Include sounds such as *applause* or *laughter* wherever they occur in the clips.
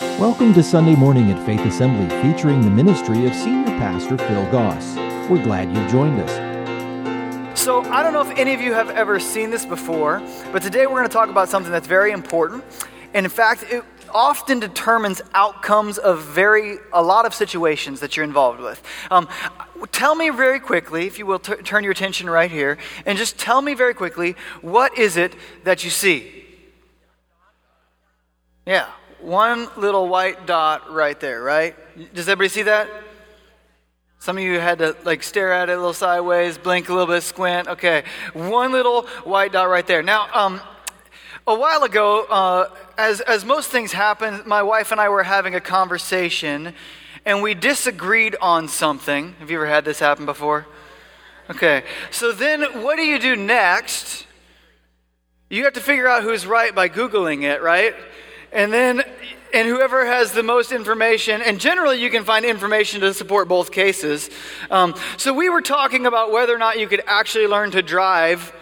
Welcome to Sunday Morning at Faith Assembly featuring the ministry of Senior Pastor Phil Goss. We're glad you've joined us. So, I don't know if any of you have ever seen this before, but today we're going to talk about something that's very important. And in fact, it often determines outcomes of very a lot of situations that you're involved with. Um, tell me very quickly, if you will, t- turn your attention right here, and just tell me very quickly what is it that you see? Yeah, one little white dot right there, right? Does everybody see that? Some of you had to like stare at it a little sideways, blink a little bit, squint. Okay, one little white dot right there. Now, um, a while ago, uh, as, as most things happen, my wife and I were having a conversation and we disagreed on something. Have you ever had this happen before? Okay, so then what do you do next? You have to figure out who's right by Googling it, right? And then, and whoever has the most information, and generally you can find information to support both cases. Um, so we were talking about whether or not you could actually learn to drive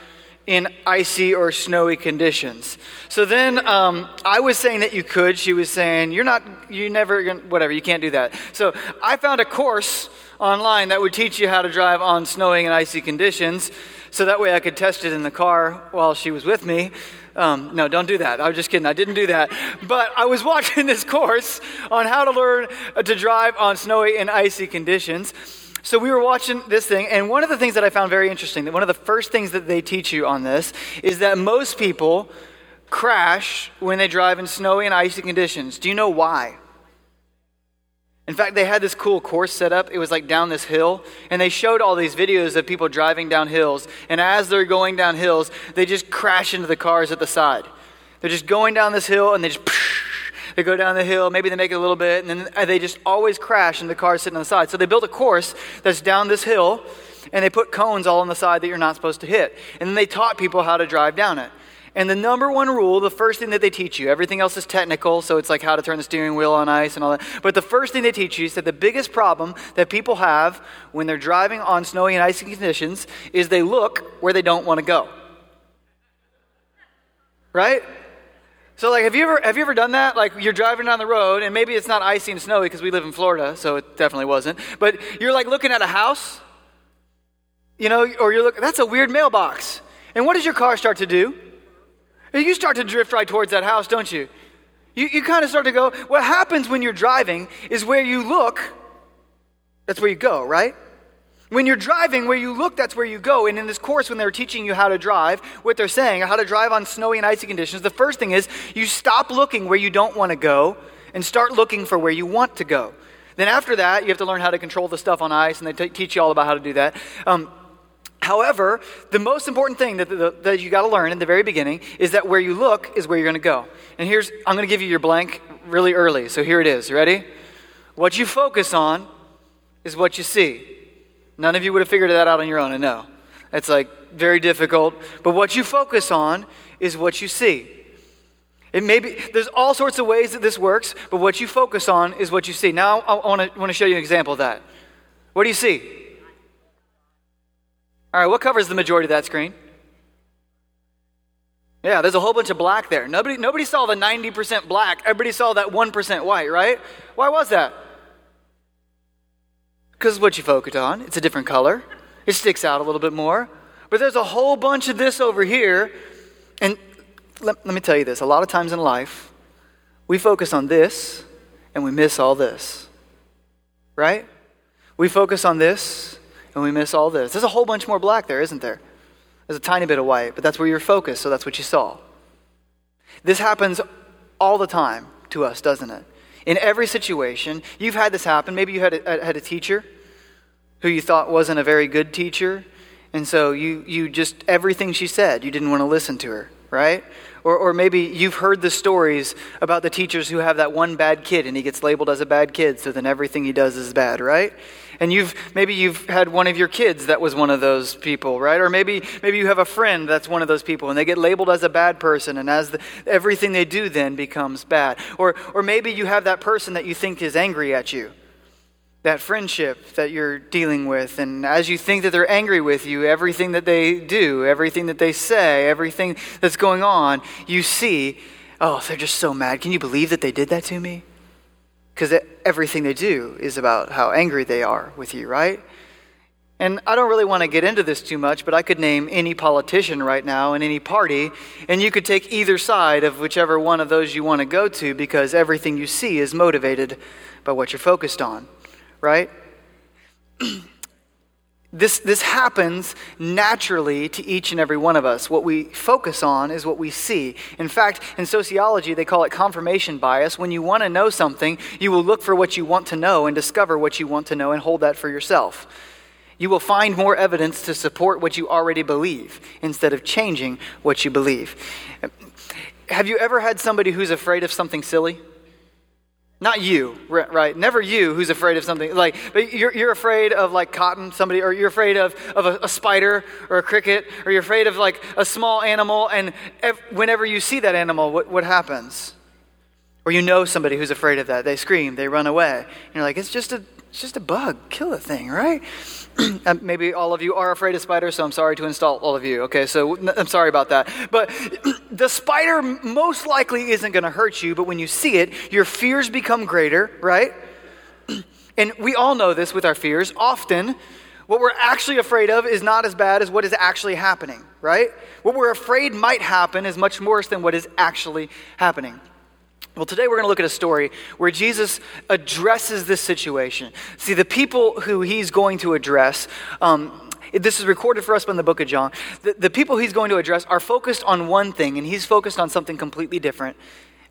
in icy or snowy conditions. So then um, I was saying that you could. She was saying, you're not, you never, whatever, you can't do that. So I found a course online that would teach you how to drive on snowing and icy conditions. So that way I could test it in the car while she was with me. Um, no, don't do that. I was just kidding. I didn't do that. But I was *laughs* watching this course on how to learn to drive on snowy and icy conditions. So we were watching this thing, and one of the things that I found very interesting, that one of the first things that they teach you on this is that most people crash when they drive in snowy and icy conditions. Do you know why? In fact, they had this cool course set up. It was like down this hill, and they showed all these videos of people driving down hills. And as they're going down hills, they just crash into the cars at the side. They're just going down this hill, and they just *laughs* they go down the hill. Maybe they make it a little bit, and then they just always crash, and the car's sitting on the side. So they built a course that's down this hill, and they put cones all on the side that you're not supposed to hit. And then they taught people how to drive down it. And the number one rule, the first thing that they teach you, everything else is technical, so it's like how to turn the steering wheel on ice and all that. But the first thing they teach you is that the biggest problem that people have when they're driving on snowy and icy conditions is they look where they don't want to go. Right? So, like, have you ever have you ever done that? Like, you're driving down the road, and maybe it's not icy and snowy because we live in Florida, so it definitely wasn't. But you're like looking at a house, you know, or you're looking. That's a weird mailbox. And what does your car start to do? You start to drift right towards that house, don't you? You, you kind of start to go, what happens when you're driving is where you look, that's where you go, right? When you're driving, where you look, that's where you go. And in this course, when they're teaching you how to drive, what they're saying, how to drive on snowy and icy conditions, the first thing is you stop looking where you don't want to go and start looking for where you want to go. Then after that, you have to learn how to control the stuff on ice, and they t- teach you all about how to do that. Um, However, the most important thing that, that, you got to learn in the very beginning is that where you look is where you're going to go. And here's, I'm going to give you your blank really early. So here it is. Ready? What you focus on is what you see. None of you would have figured that out on your own, I know. It's like very difficult. But what you focus on is what you see. It may be, there's all sorts of ways that this works, but what you focus on is what you see. Now, I to, want to show you an example of that. What do you see? All right, what covers the majority of that screen? Yeah, there's a whole bunch of black there. Nobody, nobody saw the 90% black. Everybody saw that 1% white, right? Why was that? Because what you focused on, it's a different color. It sticks out a little bit more. But there's a whole bunch of this over here. And let, let me tell you this a lot of times in life, we focus on this and we miss all this. Right? We focus on this and we miss all this. There's a whole bunch more black there, isn't there? There's a tiny bit of white, but that's where you're focused, so that's what you saw. This happens all the time to us, doesn't it? In every situation, you've had this happen. Maybe you had a, had a teacher who you thought wasn't a very good teacher, and so you, you just, everything she said, you didn't want to listen to her, right? Or, or maybe you've heard the stories about the teachers who have that one bad kid and he gets labeled as a bad kid, so then everything he does is bad, right? And you've maybe you've had one of your kids that was one of those people, right? Or maybe maybe you have a friend that's one of those people and they get labeled as a bad person and as the, everything they do then becomes bad. Or or maybe you have that person that you think is angry at you. That friendship that you're dealing with and as you think that they're angry with you, everything that they do, everything that they say, everything that's going on, you see, oh, they're just so mad. Can you believe that they did that to me? because everything they do is about how angry they are with you, right? And I don't really want to get into this too much, but I could name any politician right now in any party, and you could take either side of whichever one of those you want to go to because everything you see is motivated by what you're focused on, right? *clears throat* This, this happens naturally to each and every one of us. What we focus on is what we see. In fact, in sociology, they call it confirmation bias. When you want to know something, you will look for what you want to know and discover what you want to know and hold that for yourself. You will find more evidence to support what you already believe instead of changing what you believe. Have you ever had somebody who's afraid of something silly? Not you, right? Never you who's afraid of something. Like, but you're, you're afraid of like cotton, somebody, or you're afraid of, of a, a spider or a cricket, or you're afraid of like a small animal, and ev- whenever you see that animal, what, what happens? Or you know somebody who's afraid of that. They scream, they run away. And you're like, it's just a, it's just a bug. Kill the thing, right? *clears throat* Um, maybe all of you are afraid of spiders, so I'm sorry to insult all of you. Okay, so I'm sorry about that. But *clears throat* the spider most likely isn't going to hurt you, but when you see it, your fears become greater, right? *clears throat* And we all know this with our fears. Often, what we're actually afraid of is not as bad as what is actually happening, right? What we're afraid might happen is much worse than what is actually happening. Well, today we're going to look at a story where Jesus addresses this situation. See, the people who he's going to address, um, this is recorded for us in the book of John. The, the people he's going to address are focused on one thing, and he's focused on something completely different.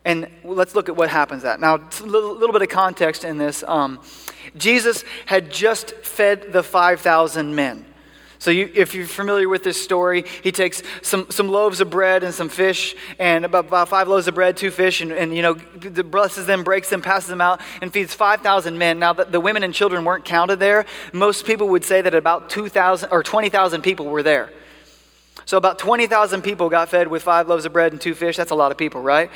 And let's look at what happens that. Now, a little, little, bit of context in this. Um, Jesus had just fed the 5,000 men. So, you, if you're familiar with this story, he takes some, some loaves of bread and some fish, and about, about five loaves of bread, two fish, and, and you know, blesses them, breaks them, passes them out, and feeds 5,000 men. Now, the, the women and children weren't counted there. Most people would say that about 2,000 or 20,000 people were there. So, about 20,000 people got fed with five loaves of bread and two fish. That's a lot of people, right?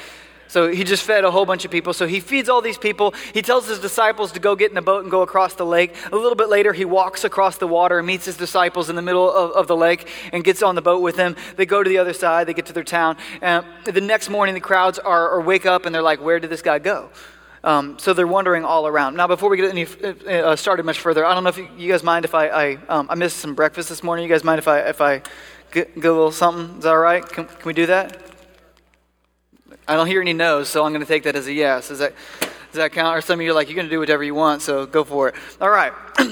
So he just fed a whole bunch of people. So he feeds all these people. He tells his disciples to go get in the boat and go across the lake. A little bit later, he walks across the water and meets his disciples in the middle of, of the lake and gets on the boat with them. They go to the other side, they get to their town. And the next morning, the crowds are, or wake up and they're like, Where did this guy go? Um, so they're wandering all around. Now, before we get any uh, started much further, I don't know if you, you guys mind if I I, um, I, missed some breakfast this morning. You guys mind if I if I get, get a little something? Is that all right? Can, can we do that? I don't hear any no's, so I'm going to take that as a yes. Does that, does that count? Or some of you are like, you're going to do whatever you want, so go for it. All right. *clears throat*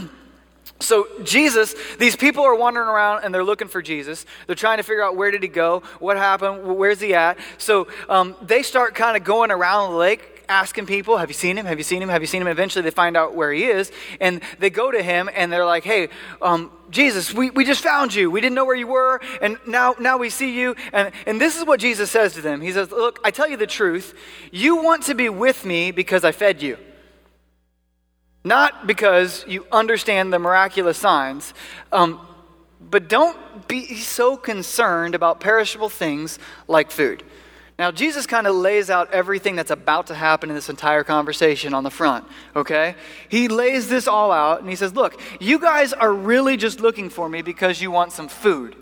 So Jesus, these people are wandering around and they're looking for Jesus. They're trying to figure out where did he go, what happened, where's he at. So um, they start kind of going around the lake, asking people, Have you seen him? Have you seen him? Have you seen him? Eventually they find out where he is. And they go to him and they're like, Hey, um, Jesus, we, we just found you. We didn't know where you were. And now, now we see you. And, and this is what Jesus says to them He says, Look, I tell you the truth. You want to be with me because I fed you. Not because you understand the miraculous signs. Um, but don't be so concerned about perishable things like food. Now, Jesus kind of lays out everything that's about to happen in this entire conversation on the front, okay? He lays this all out and he says, Look, you guys are really just looking for me because you want some food.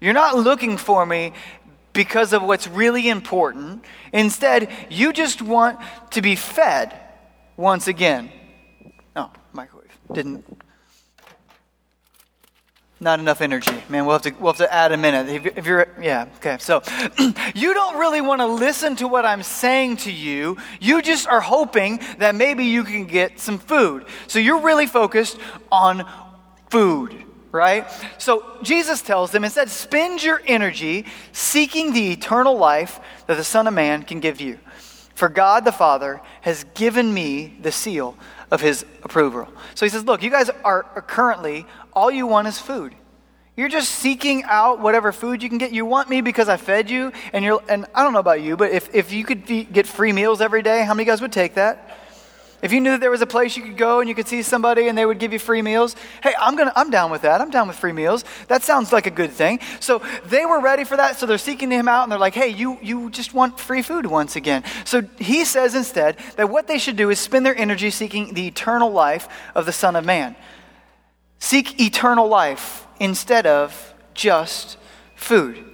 You're not looking for me because of what's really important. Instead, you just want to be fed once again. Oh, microwave. Didn't not enough energy. Man, we'll have to, we'll have to add a minute. If, if you're, yeah, okay. So, *clears throat* you don't really want to listen to what I'm saying to you. You just are hoping that maybe you can get some food. So, you're really focused on food, right? So, Jesus tells them instead, spend your energy seeking the eternal life that the Son of Man can give you. For God the Father has given me the seal of his approval. So he says, Look, you guys are currently, all you want is food. You're just seeking out whatever food you can get. You want me because I fed you, and you're, and I don't know about you, but if, if you could get free meals every day, how many guys would take that? If you knew that there was a place you could go and you could see somebody and they would give you free meals, hey, I'm gonna I'm down with that. I'm down with free meals. That sounds like a good thing. So they were ready for that, so they're seeking him out and they're like, hey, you you just want free food once again. So he says instead that what they should do is spend their energy seeking the eternal life of the Son of Man. Seek eternal life instead of just food.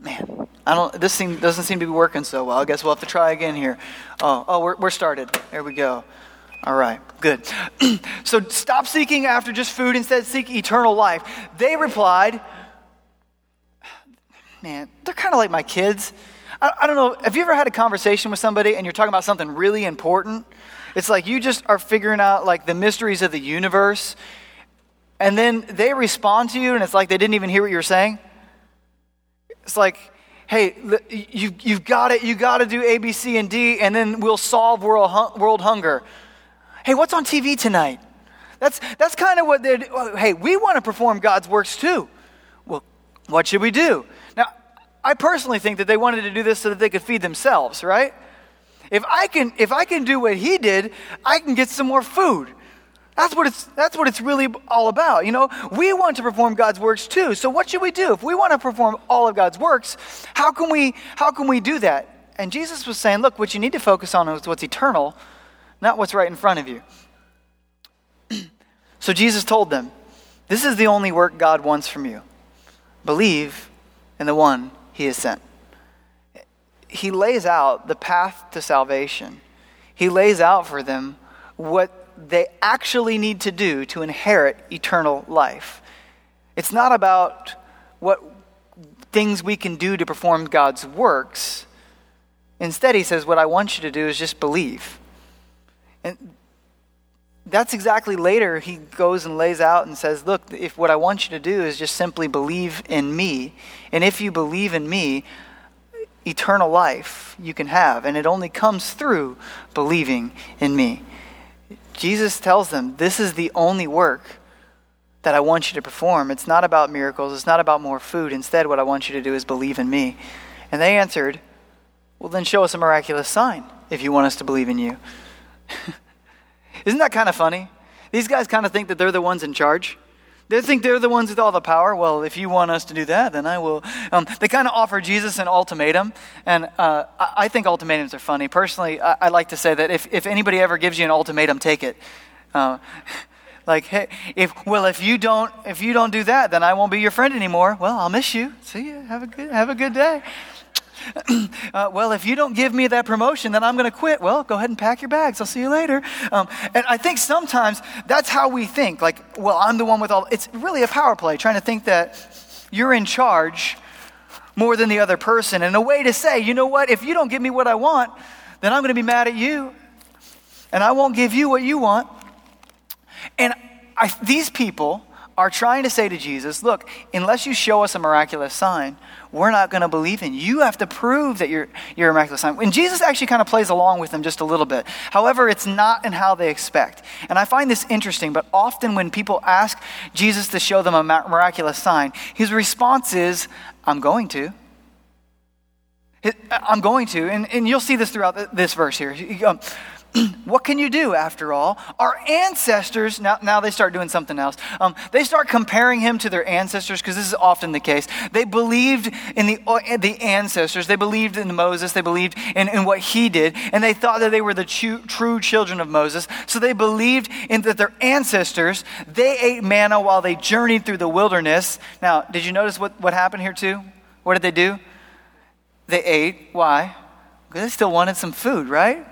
Man, I don't, this thing doesn't seem to be working so well. I guess we'll have to try again here. Oh, oh we're, we're started. There we go. All right, good. *clears throat* so stop seeking after just food, instead seek eternal life. They replied, man, they're kind of like my kids. I, I, don't know, have you ever had a conversation with somebody and you're talking about something really important? It's like you just are figuring out like the mysteries of the universe, and then they respond to you, and it's like they didn't even hear what you were saying. It's like, hey, you, you've got it, you got to do A, B, C, and D, and then we'll solve world, world hunger. Hey, what's on TV tonight? That's, that's kind of what they're, oh, hey, we want to perform God's works too. Well, what should we do? Now, I personally think that they wanted to do this so that they could feed themselves, right? If I can, if I can do what he did, I can get some more food. That's what it's that's what it's really all about. You know, we want to perform God's works too. So what should we do? If we want to perform all of God's works, how can we how can we do that? And Jesus was saying, look, what you need to focus on is what's eternal, not what's right in front of you. *clears throat* so Jesus told them, this is the only work God wants from you. Believe in the one he has sent he lays out the path to salvation. He lays out for them what they actually need to do to inherit eternal life. It's not about what things we can do to perform God's works. Instead, he says, What I want you to do is just believe. And that's exactly later he goes and lays out and says, Look, if what I want you to do is just simply believe in me, and if you believe in me, eternal life you can have, and it only comes through believing in me. Jesus tells them, This is the only work that I want you to perform. It's not about miracles, it's not about more food. Instead, what I want you to do is believe in me. And they answered, Well, then show us a miraculous sign if you want us to believe in you. *laughs* Isn't that kind of funny? These guys kind of think that they're the ones in charge. They think they're the ones with all the power. Well, if you want us to do that, then I will. Um, they kind of offer Jesus an ultimatum. And uh, I, think ultimatums are funny. Personally, I, I, like to say that if, if anybody ever gives you an ultimatum, take it. Uh, *laughs* like, hey, if, well, if you, don't, if you don't do that, then I won't be your friend anymore. Well, I'll miss you. See you. Have a good, have a good day. *clears throat* uh, well, if you don't give me that promotion, then I'm going to quit. Well, go ahead and pack your bags. I'll see you later. Um, and I think sometimes that's how we think. Like, well, I'm the one with all. It's really a power play, trying to think that you're in charge more than the other person. And a way to say, you know what? If you don't give me what I want, then I'm going to be mad at you, and I won't give you what you want. And I, these people are trying to say to Jesus, look, unless you show us a miraculous sign, we're not going to believe in you. You have to prove that you're, you're a miraculous sign. And Jesus actually kind of plays along with them just a little bit. However, it's not in how they expect. And I find this interesting, but often when people ask Jesus to show them a miraculous sign, his response is, I'm going to. I'm going to. And, and you'll see this throughout this verse here. Um, *clears throat* What can you do after all? Our ancestors, now, now they start doing something else. Um, they start comparing him to their ancestors because this is often the case. They believed in the, uh, the ancestors, they believed in Moses, they believed in, in what he did, and they thought that they were the true, true children of Moses. So they believed in that their ancestors, they ate manna while they journeyed through the wilderness. Now, did you notice what, what happened here too? What did they do? They ate. Why? Because they still wanted some food, right?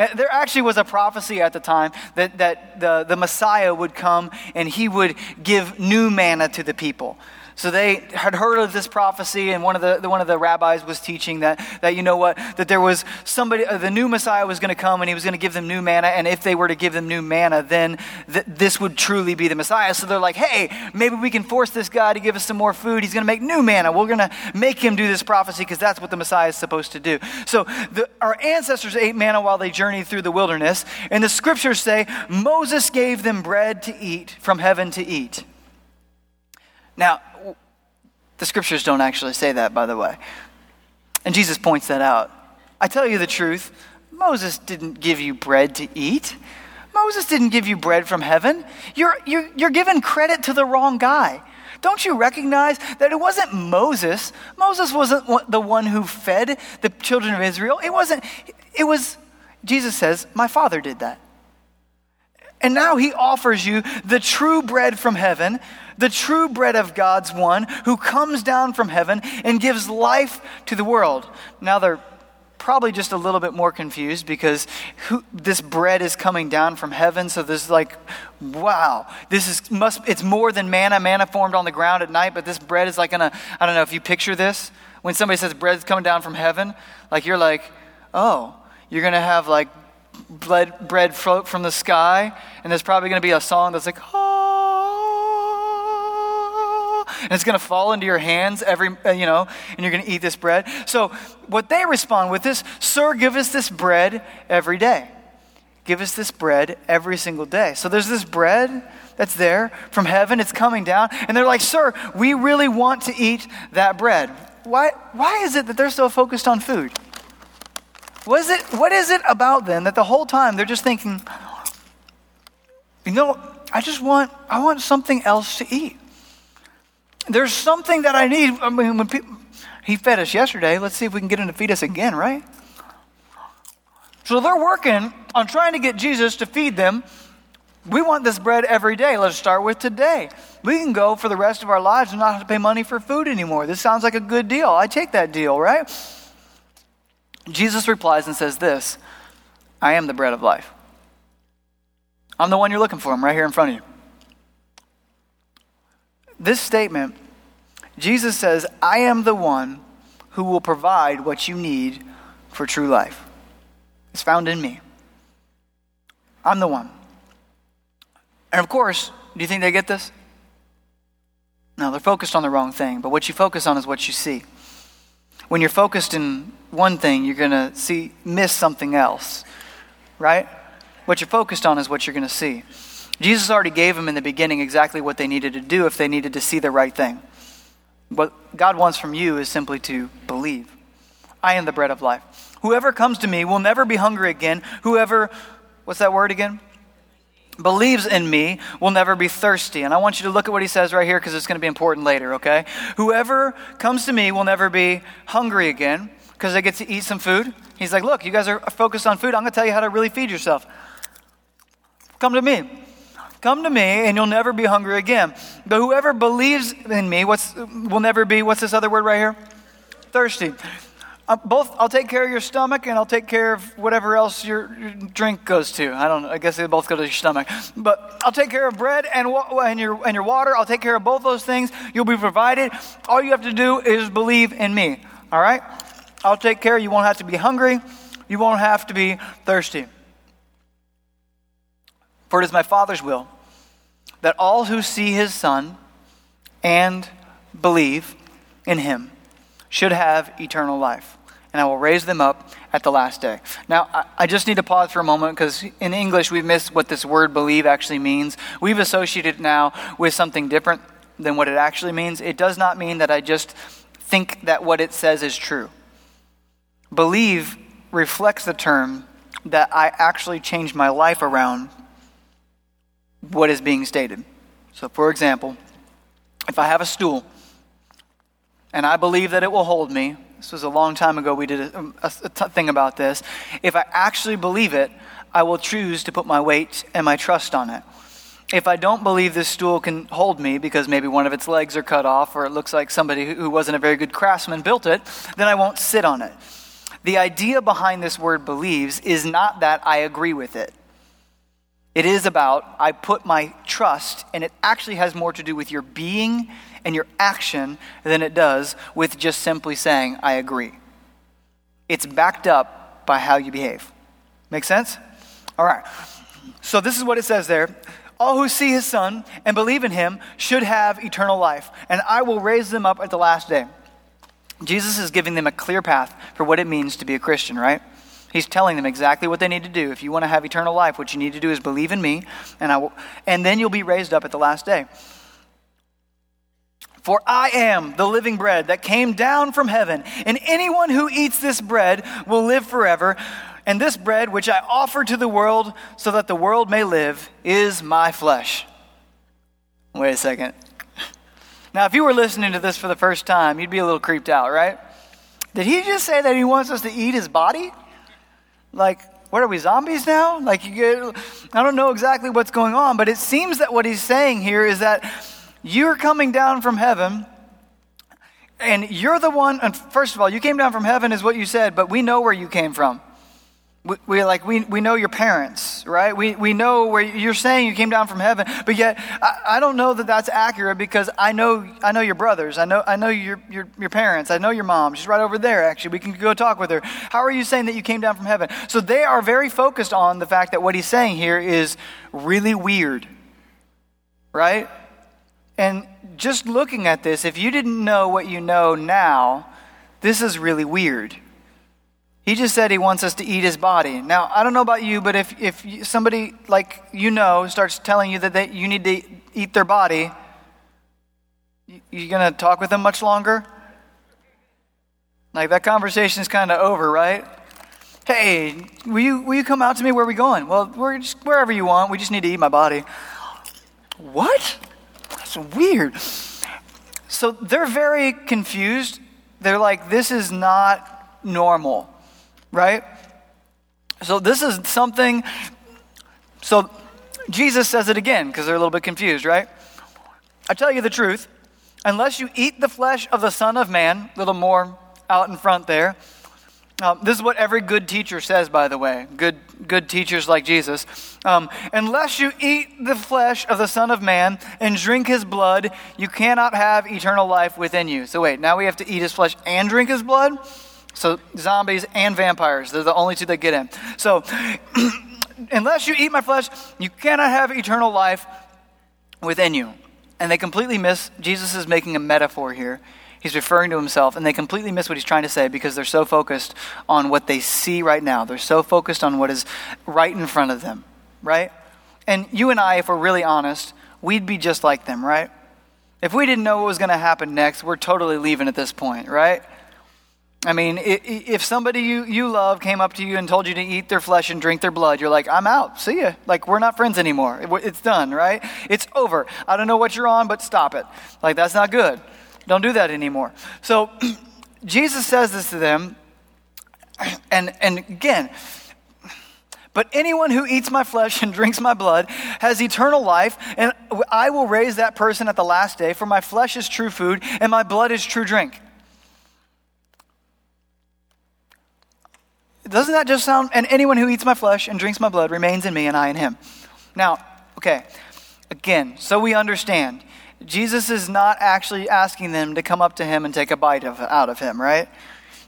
Eh, there actually was a prophecy at the time that, that the, the Messiah would come and he would give new manna to the people. So they had heard of this prophecy, and one of the, the, one of the rabbis was teaching that, that you know what, that there was somebody, uh, the new Messiah was going to come, and he was going to give them new manna, and if they were to give them new manna, then th- this would truly be the Messiah. So they're like, hey, maybe we can force this guy to give us some more food. He's going to make new manna. We're going to make him do this prophecy because that's what the Messiah is supposed to do. So the, our ancestors ate manna while they journeyed through the wilderness, and the scriptures say Moses gave them bread to eat from heaven to eat. Now, the scriptures don't actually say that, by the way. And Jesus points that out. I tell you the truth, Moses didn't give you bread to eat. Moses didn't give you bread from heaven. You're, you're, you're giving credit to the wrong guy. Don't you recognize that it wasn't Moses? Moses wasn't the one who fed the children of Israel. It wasn't, it was, Jesus says, my father did that. And now he offers you the true bread from heaven, the true bread of God's one who comes down from heaven and gives life to the world. Now they're probably just a little bit more confused because who, this bread is coming down from heaven. So this is like, wow, this is must. It's more than manna. Manna formed on the ground at night, but this bread is like gonna. I don't know if you picture this when somebody says bread's coming down from heaven. Like you're like, oh, you're gonna have like bread, bread float from the sky, and there's probably gonna be a song that's like, oh and it's going to fall into your hands every, uh, you know, and you're going to eat this bread. So what they respond with is, Sir, give us this bread every day. Give us this bread every single day. So there's this bread that's there from heaven, it's coming down, and they're like, Sir, we really want to eat that bread. Why, why is it that they're so focused on food? What is, it, what is it about them that the whole time they're just thinking, you know, I just want, I want something else to eat there's something that I need. I mean, when people, he fed us yesterday, let's see if we can get him to feed us again, right? So they're working on trying to get Jesus to feed them. We want this bread every day. Let's start with today. We can go for the rest of our lives and not have to pay money for food anymore. This sounds like a good deal. I take that deal, right? Jesus replies and says this I am the bread of life. I'm the one you're looking for. I'm right here in front of you this statement, Jesus says, I am the one who will provide what you need for true life. It's found in me. I'm the one. And of course, do you think they get this? No, they're focused on the wrong thing. But what you focus on is what you see. When you're focused in one thing, you're going to see miss something else. Right? What you're focused on is what you're going to see. Jesus already gave them in the beginning exactly what they needed to do if they needed to see the right thing. What God wants from you is simply to believe. I am the bread of life. Whoever comes to me will never be hungry again. Whoever, what's that word again? Believes in me will never be thirsty. And I want you to look at what he says right here because it's going to be important later, okay? Whoever comes to me will never be hungry again because they get to eat some food. He's like, look, you guys are focused on food. I'm going to tell you how to really feed yourself. Come to me. Come to me and you'll never be hungry again. But whoever believes in me what's, will never be, what's this other word right here? Thirsty. Uh, both, I'll take care of your stomach and I'll take care of whatever else your, your, drink goes to. I don't know. I guess they both go to your stomach. But I'll take care of bread and, and, your, and your water. I'll take care of both those things. You'll be provided. All you have to do is believe in me. All right? I'll take care. You won't have to be hungry. You won't have to be thirsty. For it is my Father's will that all who see his Son and believe in him should have eternal life. And I will raise them up at the last day. Now, I just need to pause for a moment because in English we've missed what this word believe actually means. We've associated it now with something different than what it actually means. It does not mean that I just think that what it says is true. Believe reflects the term that I actually change my life around what is being stated. So, for example, if I have a stool and I believe that it will hold me, this was a long time ago, we did um, a, t- thing about this. If I actually believe it, I will choose to put my weight and my trust on it. If I don't believe this stool can hold me because maybe one of its legs are cut off or it looks like somebody who wasn't a very good craftsman built it, then I won't sit on it. The idea behind this word believes is not that I agree with it. It is about, I put my trust, and it actually has more to do with your being and your action than it does with just simply saying, I agree. It's backed up by how you behave. Make sense? All right. So this is what it says there. All who see his son and believe in him should have eternal life, and I will raise them up at the last day. Jesus is giving them a clear path for what it means to be a Christian, right? He's telling them exactly what they need to do. If you want to have eternal life, what you need to do is believe in me, and, I will, and then you'll be raised up at the last day. For I am the living bread that came down from heaven, and anyone who eats this bread will live forever. And this bread, which I offer to the world so that the world may live, is my flesh. Wait a second. Now, if you were listening to this for the first time, you'd be a little creeped out, right? Did he just say that he wants us to eat his body? Like, what are we, zombies now? Like, you get, I don't know exactly what's going on, but it seems that what he's saying here is that you're coming down from heaven, and you're the one, and first of all, you came down from heaven, is what you said, but we know where you came from. We, we, like we, we know your parents right? We, we know where you're saying you came down from heaven but yet I, I don't know that that's accurate because i know i know your brothers. I know i know your, your, your parents. I know your mom. She's right over there actually. We can go talk with her. How are you saying that you came down from heaven? So they are very focused on the fact that what he's saying here is really weird right and just looking at this if you didn't know what you know now this is really weird he just said he wants us to eat his body. Now, I don't know about you, but if, if somebody like you know starts telling you that they, you need to eat their body, you, going to talk with them much longer? Like that conversation is kind of over, right? Hey, will you, will you come out to me? Where are we going? Well, we're just wherever you want. We just need to eat my body. What? That's weird. So they're very confused. They're like, this is not normal right? So this is something, so Jesus says it again because they're a little bit confused, right? I tell you the truth, unless you eat the flesh of the Son of Man, a little more out in front there. Um, this is what every good teacher says, by the way. Good, good teachers like Jesus. Um, unless you eat the flesh of the Son of Man and drink his blood, you cannot have eternal life within you. So, wait, now we have to eat his flesh and drink his blood? So zombies and vampires, they're the only two that get in. So *clears throat* unless you eat my flesh, you cannot have eternal life within you. And they completely miss, Jesus is making a metaphor here. He's referring to himself, and they completely miss what he's trying to say because they're so focused on what they see right now. They're so focused on what is right in front of them, right? And you and I, if we're really honest, we'd be just like them, right? If we didn't know what was going to happen next, we're totally leaving at this point, right? I mean, if somebody you, you love came up to you and told you to eat their flesh and drink their blood, you're like, I'm out. See ya. Like, we're not friends anymore. It's done, right? It's over. I don't know what you're on, but stop it. Like, that's not good. Don't do that anymore. So, *clears throat* Jesus says this to them, *clears throat* and, and again, but anyone who eats my flesh and *laughs* drinks my blood has eternal life, and I will raise that person at the last day, for my flesh is true food, and my blood is true drink. Doesn't that just sound? And anyone who eats my flesh and drinks my blood remains in me, and I in him. Now, okay, again, so we understand. Jesus is not actually asking them to come up to him and take a bite of, out of him, right?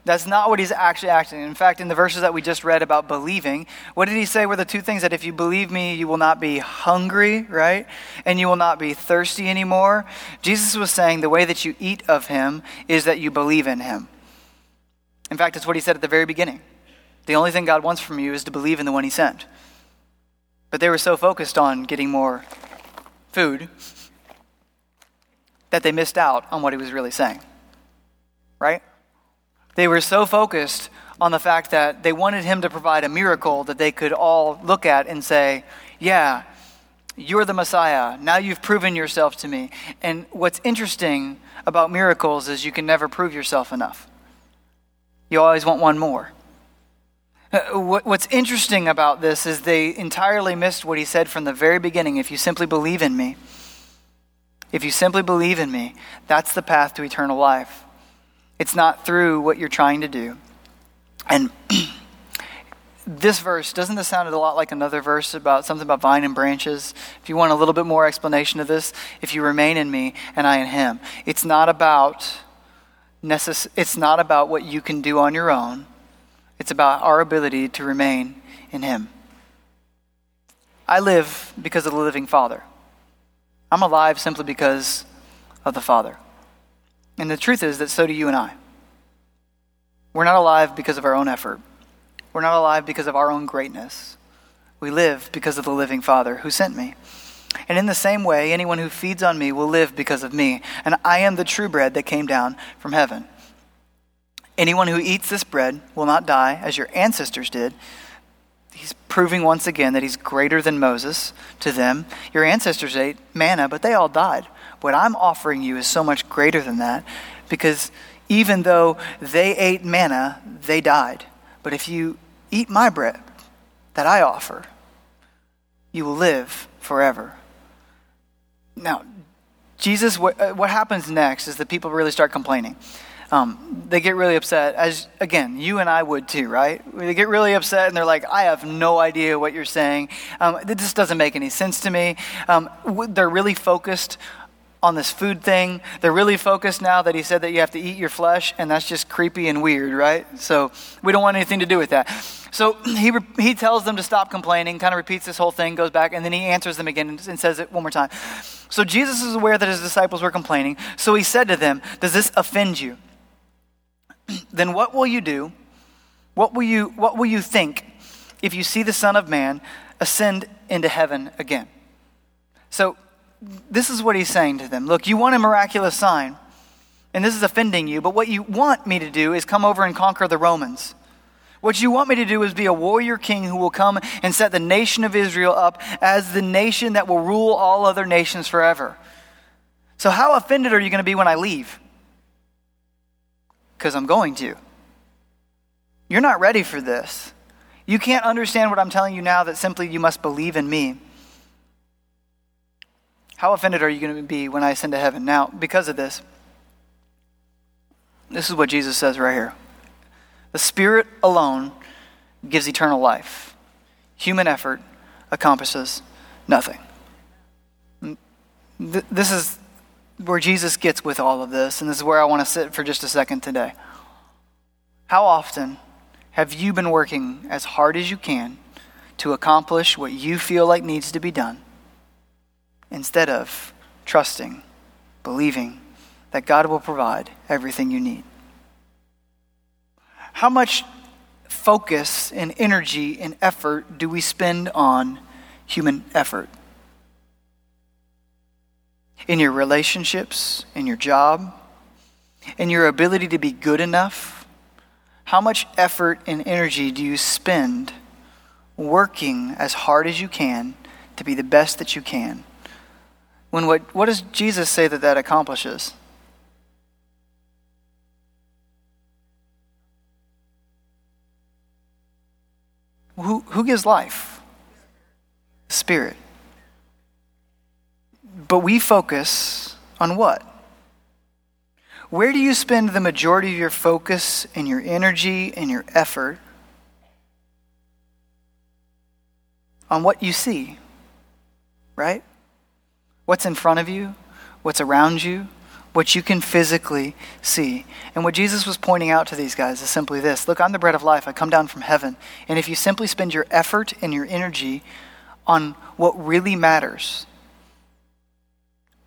That's not what he's actually asking. In fact, in the verses that we just read about believing, what did he say were the two things that if you believe me, you will not be hungry, right? And you will not be thirsty anymore? Jesus was saying the way that you eat of him is that you believe in him. In fact, it's what he said at the very beginning. The only thing God wants from you is to believe in the one He sent. But they were so focused on getting more food that they missed out on what He was really saying. Right? They were so focused on the fact that they wanted Him to provide a miracle that they could all look at and say, Yeah, you're the Messiah. Now you've proven yourself to me. And what's interesting about miracles is you can never prove yourself enough. You always want one more. Uh, what's interesting about this is they entirely missed what he said from the very beginning. If you simply believe in me, if you simply believe in me, that's the path to eternal life. It's not through what you're trying to do. And *clears throat* this verse, doesn't this sound a lot like another verse about something about vine and branches? If you want a little bit more explanation of this, if you remain in me and I in him, it's not about necess- it's not about what you can do on your own. It's about our ability to remain in Him. I live because of the living Father. I'm alive simply because of the Father. And the truth is that so do you and I. We're not alive because of our own effort. We're not alive because of our own greatness. We live because of the living Father who sent me. And in the same way, anyone who feeds on me will live because of me. And I am the true bread that came down from heaven. Anyone who eats this bread will not die, as your ancestors did. He's proving once again that he's greater than Moses to them. Your ancestors ate manna, but they all died. What I'm offering you is so much greater than that because even though they ate manna, they died. But if you eat my bread, that I offer, you will live forever. Now, Jesus, what, uh, what happens next is that people really start complaining. Um, they get really upset, as again, you and I would too, right? They get really upset and they're like, I have no idea what you're saying. Um, this doesn't make any sense to me. Um, they're really focused on this food thing. They're really focused now that he said that you have to eat your flesh, and that's just creepy and weird, right? So we don't want anything to do with that. So *clears throat* he, he tells them to stop complaining, kind of repeats this whole thing, goes back, and then he answers them again and says it one more time. So Jesus is aware that his disciples were complaining. So he said to them, Does this offend you? *clears throat* then what will you do? What will you, what will you think if you see the Son of Man ascend into heaven again? So this is what he's saying to them Look, you want a miraculous sign, and this is offending you, but what you want me to do is come over and conquer the Romans. What you want me to do is be a warrior king who will come and set the nation of Israel up as the nation that will rule all other nations forever. So, how offended are you going to be when I leave? Because I'm going to. You're not ready for this. You can't understand what I'm telling you now that simply you must believe in me. How offended are you going to be when I ascend to heaven? Now, because of this, this is what Jesus says right here The Spirit alone gives eternal life, human effort accomplishes nothing. This is where Jesus gets with all of this, and this is where I want to sit for just a second today. How often have you been working as hard as you can to accomplish what you feel like needs to be done? instead of trusting, believing that God will provide everything you need. How much focus and energy and effort do we spend on human effort? In your relationships, in your job, in your ability to be good enough? How much effort and energy do you spend working as hard as you can to be the best that you can? When what, what does Jesus say that that accomplishes? Who, who gives life? Spirit. But we focus on what? Where do you spend the majority of your focus and your energy and your effort? On what you see, right? what's in front of you, what's around you, what you can physically see. And what Jesus was pointing out to these guys is simply this Look, I'm the bread of life. I come down from heaven. And if you simply spend your effort and your energy on what really matters,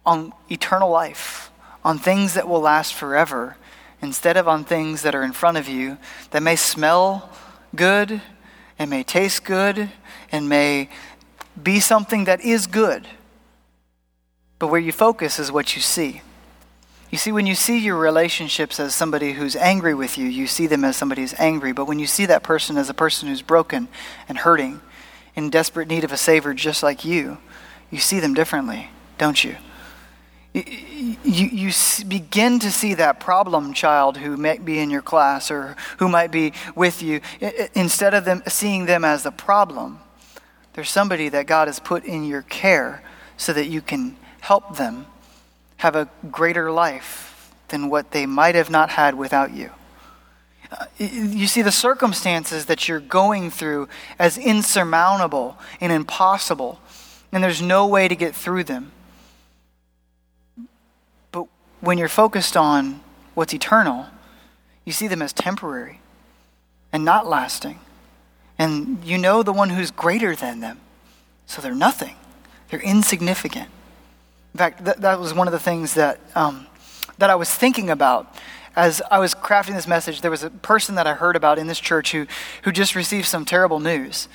on eternal life, on things that will last forever, instead of on things that are in front of you that may smell good and may taste good and may be something that is good but where you focus is what you see. You see, when you see your relationships as somebody who's angry with you, you see them as somebody who's angry. But when you see that person as a person who's broken and hurting, in desperate need of a Savior just like you, you see them differently, don't you? You, you, begin to see that problem child who might be in your class or who might be with you. Instead of them seeing them as the problem, there's somebody that God has put in your care so that you can help them have a greater life than what they might have not had without you. Uh, you see the circumstances that you're going through as insurmountable and impossible, and there's no way to get through them. When you're focused on what's eternal, you see them as temporary and not lasting. And you know the one who's greater than them. So they're nothing, they're insignificant. In fact, th- that was one of the things that, um, that I was thinking about as I was crafting this message. There was a person that I heard about in this church who, who just received some terrible news.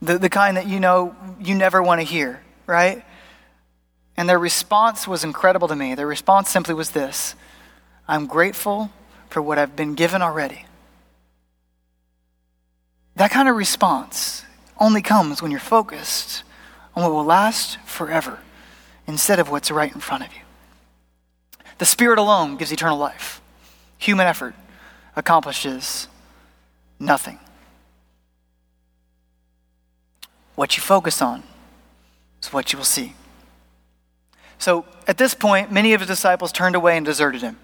The, the kind that you know you never want to hear, right? And their response was incredible to me. Their response simply was this I'm grateful for what I've been given already. That kind of response only comes when you're focused on what will last forever instead of what's right in front of you. The Spirit alone gives eternal life. Human effort accomplishes nothing. What you focus on is what you will see. So at this point, many of his disciples turned away and deserted him.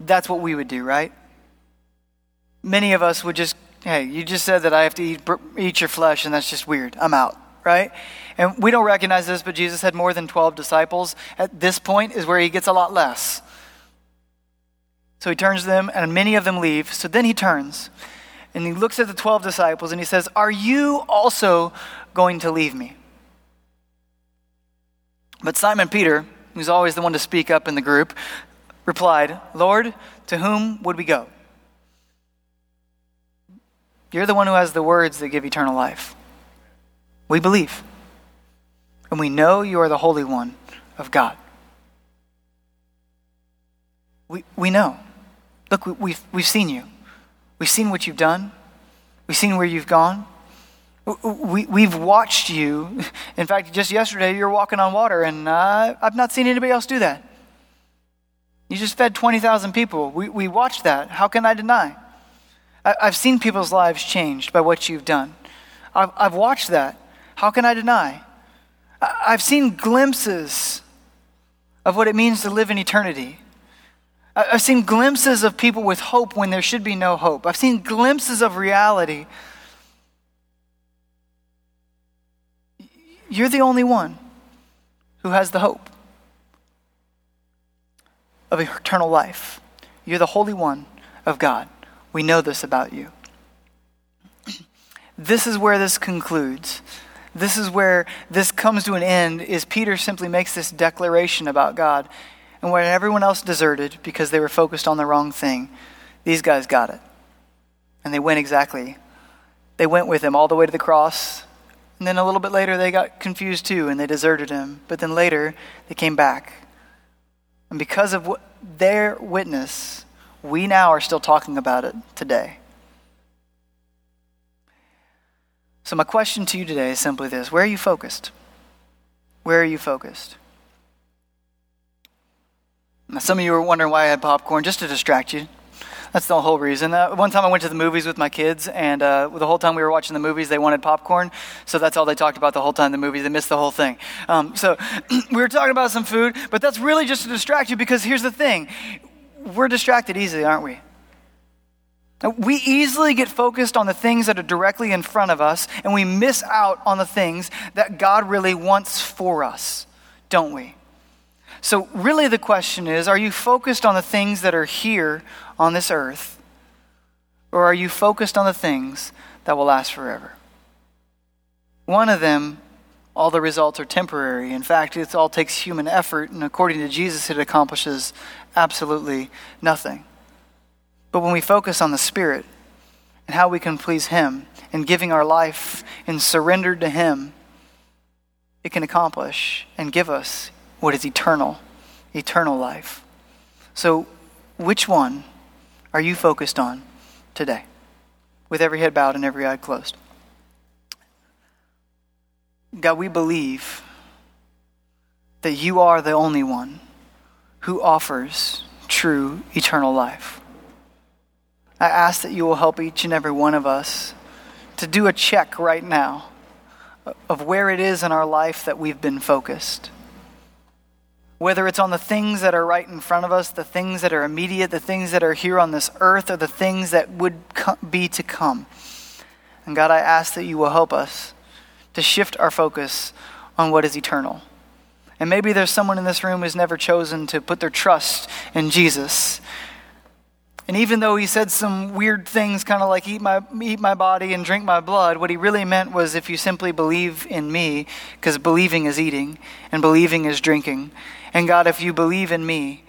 That's what we would do, right? Many of us would just, hey, you just said that I have to eat, eat your flesh, and that's just weird. I'm out, right? And we don't recognize this, but Jesus had more than 12 disciples. At this point is where he gets a lot less. So he turns to them, and many of them leave. So then he turns and he looks at the 12 disciples and he says, Are you also going to leave me? But Simon Peter, who's always the one to speak up in the group, replied, Lord, to whom would we go? You're the one who has the words that give eternal life. We believe. And we know you are the Holy One of God. We, we know. Look, we, we've, we've seen you. We've seen what you've done. We've seen where you've gone. We, we've watched you. In fact, just yesterday, you were walking on water, and uh, I've not seen anybody else do that. You just fed 20,000 people. We, we watched that. How can I deny? I, have seen people's lives changed by what you've done. I've, I've watched that. How can I deny? I, I've seen glimpses of what it means to live in eternity. I've seen glimpses of people with hope when there should be no hope. I've seen glimpses of reality. You're the only one who has the hope of eternal life. You're the Holy One of God. We know this about you. *clears throat* This is where this concludes. This is where this comes to an end is Peter simply makes this declaration about God. And when everyone else deserted because they were focused on the wrong thing, these guys got it. And they went exactly. They went with him all the way to the cross. And then a little bit later, they got confused too and they deserted him. But then later, they came back. And because of their witness, we now are still talking about it today. So, my question to you today is simply this Where are you focused? Where are you focused? Now, some of you were wondering why I had popcorn, just to distract you. That's the whole reason. Uh, one time I went to the movies with my kids, and uh, the whole time we were watching the movies, they wanted popcorn. So that's all they talked about the whole time the movies. They missed the whole thing. Um, so *clears throat* we were talking about some food, but that's really just to distract you because here's the thing we're distracted easily, aren't we? We easily get focused on the things that are directly in front of us, and we miss out on the things that God really wants for us, don't we? So, really, the question is are you focused on the things that are here on this earth, or are you focused on the things that will last forever? One of them, all the results are temporary. In fact, it all takes human effort, and according to Jesus, it accomplishes absolutely nothing. But when we focus on the Spirit and how we can please Him and giving our life and surrender to Him, it can accomplish and give us what is eternal, eternal life. So, which one are you focused on today? With every head bowed and every eye closed. God, we believe that you are the only one who offers true eternal life. I ask that you will help each and every one of us to do a check right now of where it is in our life that we've been focused whether it's on the things that are right in front of us, the things that are immediate, the things that are here on this earth, or the things that would be to come. And God, I ask that you will help us to shift our focus on what is eternal. And maybe there's someone in this room who's never chosen to put their trust in Jesus. And even though he said some weird things, kind of like eat my, eat my body and drink my blood, what he really meant was if you simply believe in me, because believing is eating and believing is drinking, and God, if you believe in me,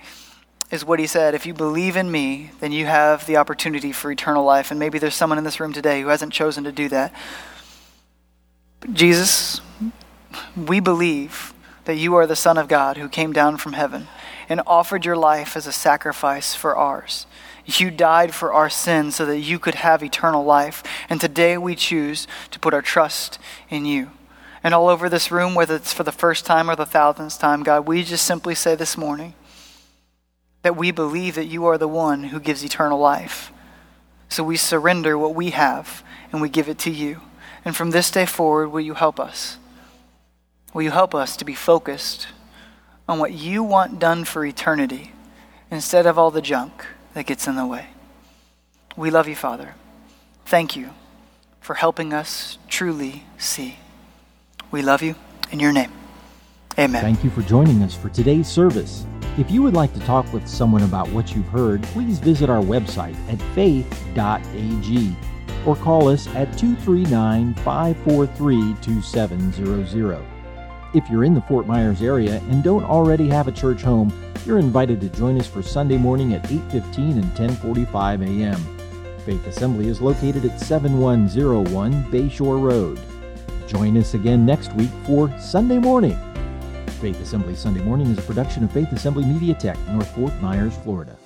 is what he said. If you believe in me, then you have the opportunity for eternal life. And maybe there's someone in this room today who hasn't chosen to do that. But Jesus, we believe that you are the Son of God who came down from heaven and offered your life as a sacrifice for ours. You died for our sins so that you could have eternal life. And today we choose to put our trust in you and all over this room, whether it's for the first time or the thousandth time, God, we just simply say this morning that we believe that you are the one who gives eternal life. So we surrender what we have and we give it to you. And from this day forward, will you help us? Will you help us to be focused on what you want done for eternity instead of all the junk that gets in the way? We love you, Father. Thank you for helping us truly see. We love you in your name. Amen. Thank you for joining us for today's service. If you would like to talk with someone about what you've heard, please visit our website at faith.ag or call us at 239 543 2700. If you're in the Fort Myers area and don't already have a church home, you're invited to join us for Sunday morning at 8:15 and 10:45 a.m. Faith Assembly is located at 7101 Bayshore Road. Join us again next week for Sunday Morning. Faith Assembly Sunday Morning is a production of Faith Assembly Media Tech, North Fort Myers, Florida.